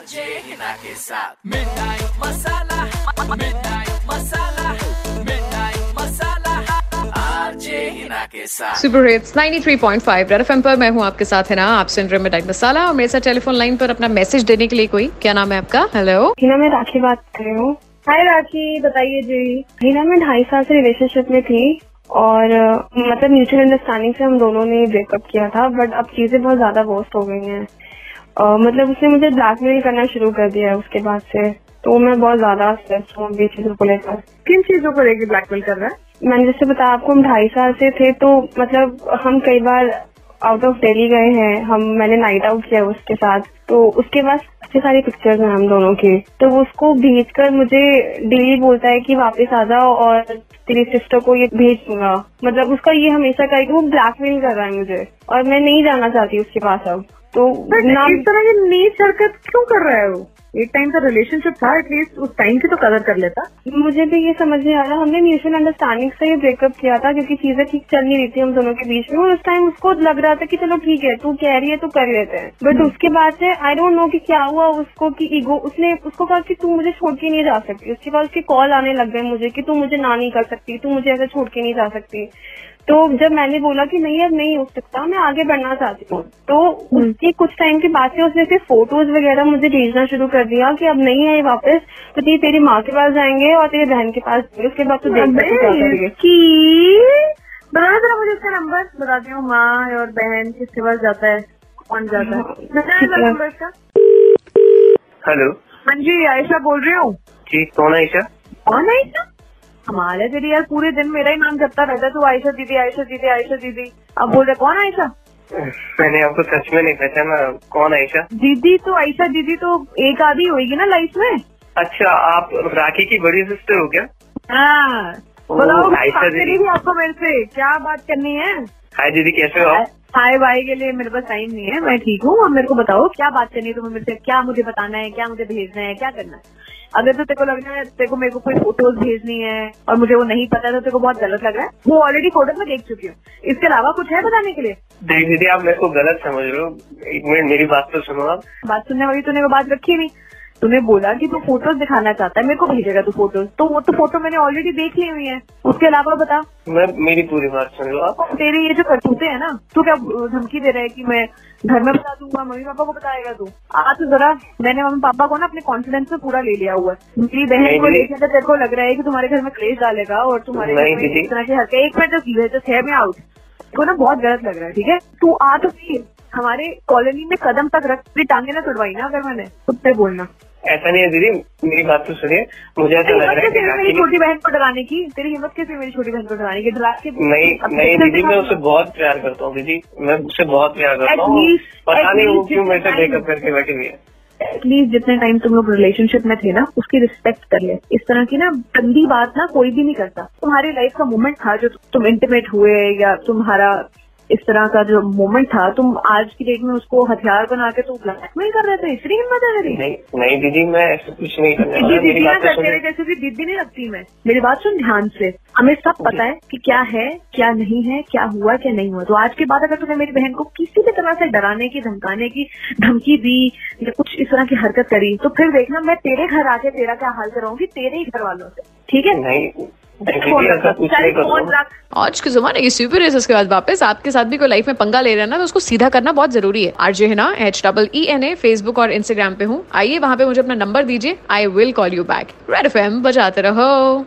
RJ Hina साथ मिठाई मसाला Hina super hits 93.5 red FM पर मैं हूँ आपके साथ, है ना? आप सुन रहे मिठाई मसाला और मेरे साथ टेलीफोन लाइन पर अपना मैसेज देने के लिए कोई। क्या नाम है आपका? हेलो हिना मैं राखी बात कर रही हूँ। हाय राखी, बताइए जी। हिना मैं ढाई साल से रिलेशनशिप में थी और मतलब म्यूचुअल अंडरस्टैंडिंग से हम दोनों ने ब्रेकअप किया था बट अब चीज़ें बहुत ज़्यादा वर्स्ट हो गई हैं। अ, मतलब उसने मुझे ब्लैकमेल करना शुरू कर दिया उसके बाद से। तो मैं बहुत ज़्यादा स्ट्रेस हूँ अभी चीज़ों को लेकर। किन चीज़ों को लेके ब्लैकमेल कर रहा है? मैंने जैसे बताया आपको हम ढाई साल से थे तो मतलब हम कई बार आउट ऑफ़ दिल्ली गए हैं। हम मैंने नाइट आउट किया उसके साथ। तो उसके पास अच्छी सारी पिक्चर्स हैं हम दोनों की। तो वो उसको भेज कर मुझे डेली बोलता है कि वापस आ जाओ और तेरी सिस्टर को ये भेज दूँगा। मतलब उसका ये हमेशा का है कि वो ब्लैकमेल कर रहा है मुझे। और मैं नहीं जाना चाहती उसके पास अब। तो ना इस तरह की नीच हरकत क्यों कर रहा है? वो एक टाइम का रिलेशनशिप था एटलीस्ट उस टाइम की तो कदर कर लेता। मुझे भी ये समझ नहीं आ रहा। हमने म्यूचुअल अंडरस्टैंडिंग से ही ब्रेकअप किया था क्योंकि चीज़ें ठीक चल नहीं रही थी हम दोनों के बीच में। और उस टाइम उसको लग रहा था कि चलो ठीक है तू कह रही है तो कर लेते हैं। बट उसके बाद से आई डोंट नो कि क्या हुआ उसको कि ईगो उसने उसको कहा कि तू मुझे छोड़ के नहीं जा सकती। उसके बाद उसके कॉल आने लग गए मुझे कि तू मुझे ना नहीं कर सकती तू मुझे ऐसे छोड़ के नहीं जा सकती। तो जब मैंने बोला कि नहीं अब नहीं हो सकता मैं आगे बढ़ना चाहती हूँ। तो उसके कुछ टाइम के बाद से उसने सिर्फ़ फ़ोटोज़ वगैरह मुझे भेजना शुरू कर दिया कि अब नहीं है वापस तो ये तेरी माँ के पास जाएँगे और तेरी बहन के पास उसके बाद तो देख सकते क्या करेंगे की? बता जरा मुझे इसका नंबर बताती हूँ माँ और बहन किसके पास जाता है कौन जाता है? बता जरा है। हेलो हाँ जी आयशा बोल रही हूँ। जी कौन है ईशा कौन है आयशा? हमारे तेरी यार पूरे दिन मेरा ही नाम जपता रहता है तू आयशा दीदी आयशा दीदी आयशा दीदी। अब बोल रहे कौन आयशा? मैंने आपको सच में नहीं पहचाना कौन आयशा? दीदी तो आयशा दीदी तो एक आधी होगी ना लाइफ में? अच्छा आप राखी की बड़ी सिस्टर हो क्या? हाँ। बताओ आयशा दीदी। आपको मेरे से। क्या बात करनी है? हाय दीदी कैसे हो? हाय भाई के लिए मेरे पास टाइम नहीं है मैं ठीक हूँ। और मेरे को बताओ क्या बात करनी है तुम्हें मेरे से? क्या मुझे बताना है क्या मुझे भेजना है क्या करना है? अगर तो तेरे को लग रहा है तेरे को मेरे को कोई फ़ोटोज़ भेजनी है और मुझे वो नहीं पता तो तेरे को बहुत गलत लग रहा है। वो ऑलरेडी फ़ोटो में देख चुकी हूँ। इसके अलावा कुछ है बताने के लिए? देख दीदी आप मेरे को गलत समझ रहे हो। एक मिनट मेरी बात तो सुनो आप। बात सुनने वाली तूने वो बात रखी नहीं। तूने बोला कि तू फ़ोटोज़ दिखाना चाहता है मेरे को भेजेगा तू फ़ोटोज़ तो वो तो फ़ोटो मैंने ऑलरेडी देख ली हुई है। उसके अलावा बता। मैं मेरी पूरी बात सुन लो। आप तेरी ये जो करतूते है ना तू क्या धमकी दे रहा है कि मैं घर में बता दूँगा मम्मी पापा को बताएगा तू? आज तो जरा मैंने मम्मी पापा को ना अपने कॉन्फिडेंस में पूरा ले लिया हुआ है। मेरी बहन को तो तेरे को लग रहा है कि तुम्हारे घर में क्लेश डालेगा और तुम्हारे घर में। इस तरह की हरकत एक मिनट जस्ट में आउट को ना बहुत गलत लग रहा है ठीक है? तू आ तो हमारे कॉलोनी में कदम तक रख टांगे ना तुड़वाई ना अगर मैंने तो पे बोलना। ऐसा नहीं है दीदी मेरी बात तो सुनिए। मुझे ऐसा लग रहा है मेरी छोटी बहन को डराने की? तेरी हिम्मत कैसे मेरी छोटी बहन को डराने की? डरा के नहीं नहीं दीदी मैं उससे बहुत प्यार करता हूँ दीदी। मैं उससे बहुत प्यार करता हूँ। पता नहीं वो क्यों मेरे से ब्रेकअप करके बैठी हुई है। एटलीस्ट जितने टाइम तुम लोग रिलेशनशिप में थे ना उसकी रिस्पेक्ट कर ले। इस तरह की ना गंदी बात ना कोई भी नहीं करता। तुम्हारी लाइफ का मोमेंट था जो तुम इंटीमेट हुए या तुम्हारा इस तरह का जो मोमेंट था तुम आज की डेट में उसको हथियार बना के तुम ब्लैकमेल कर रहे थे? इसलिए हिम्मत है मेरी नहीं नहीं दीदी मैं ऐसा कुछ नहीं करने दीदी वाला मेरी दीदी ना तो करते जैसे कि दीदी नहीं लगती मैं। मेरी बात सुन ध्यान से। हमें सब पता है कि क्या है क्या नहीं है क्या हुआ क्या नहीं हुआ। तो आज के बाद अगर तुमने मेरी बहन को किसी भी तरह से डराने की धमकाने की धमकी दी या कुछ इस तरह की हरकत करी तो फिर देखना मैं तेरे घर आके तेरा क्या हाल कराऊँगी? तेरे ही घर वालों से। ठीक है? नहीं आज के जमाने की सुपर रेस के बाद वापस आपके साथ भी कोई लाइफ में पंगा ले रहा है ना तो उसको सीधा करना बहुत ज़रूरी है। आरजे है ना H double E N A Facebook और इंस्टाग्राम पे हूँ। आइए वहाँ पे मुझे अपना नंबर दीजिए। I will call you back red F बजाते रहो।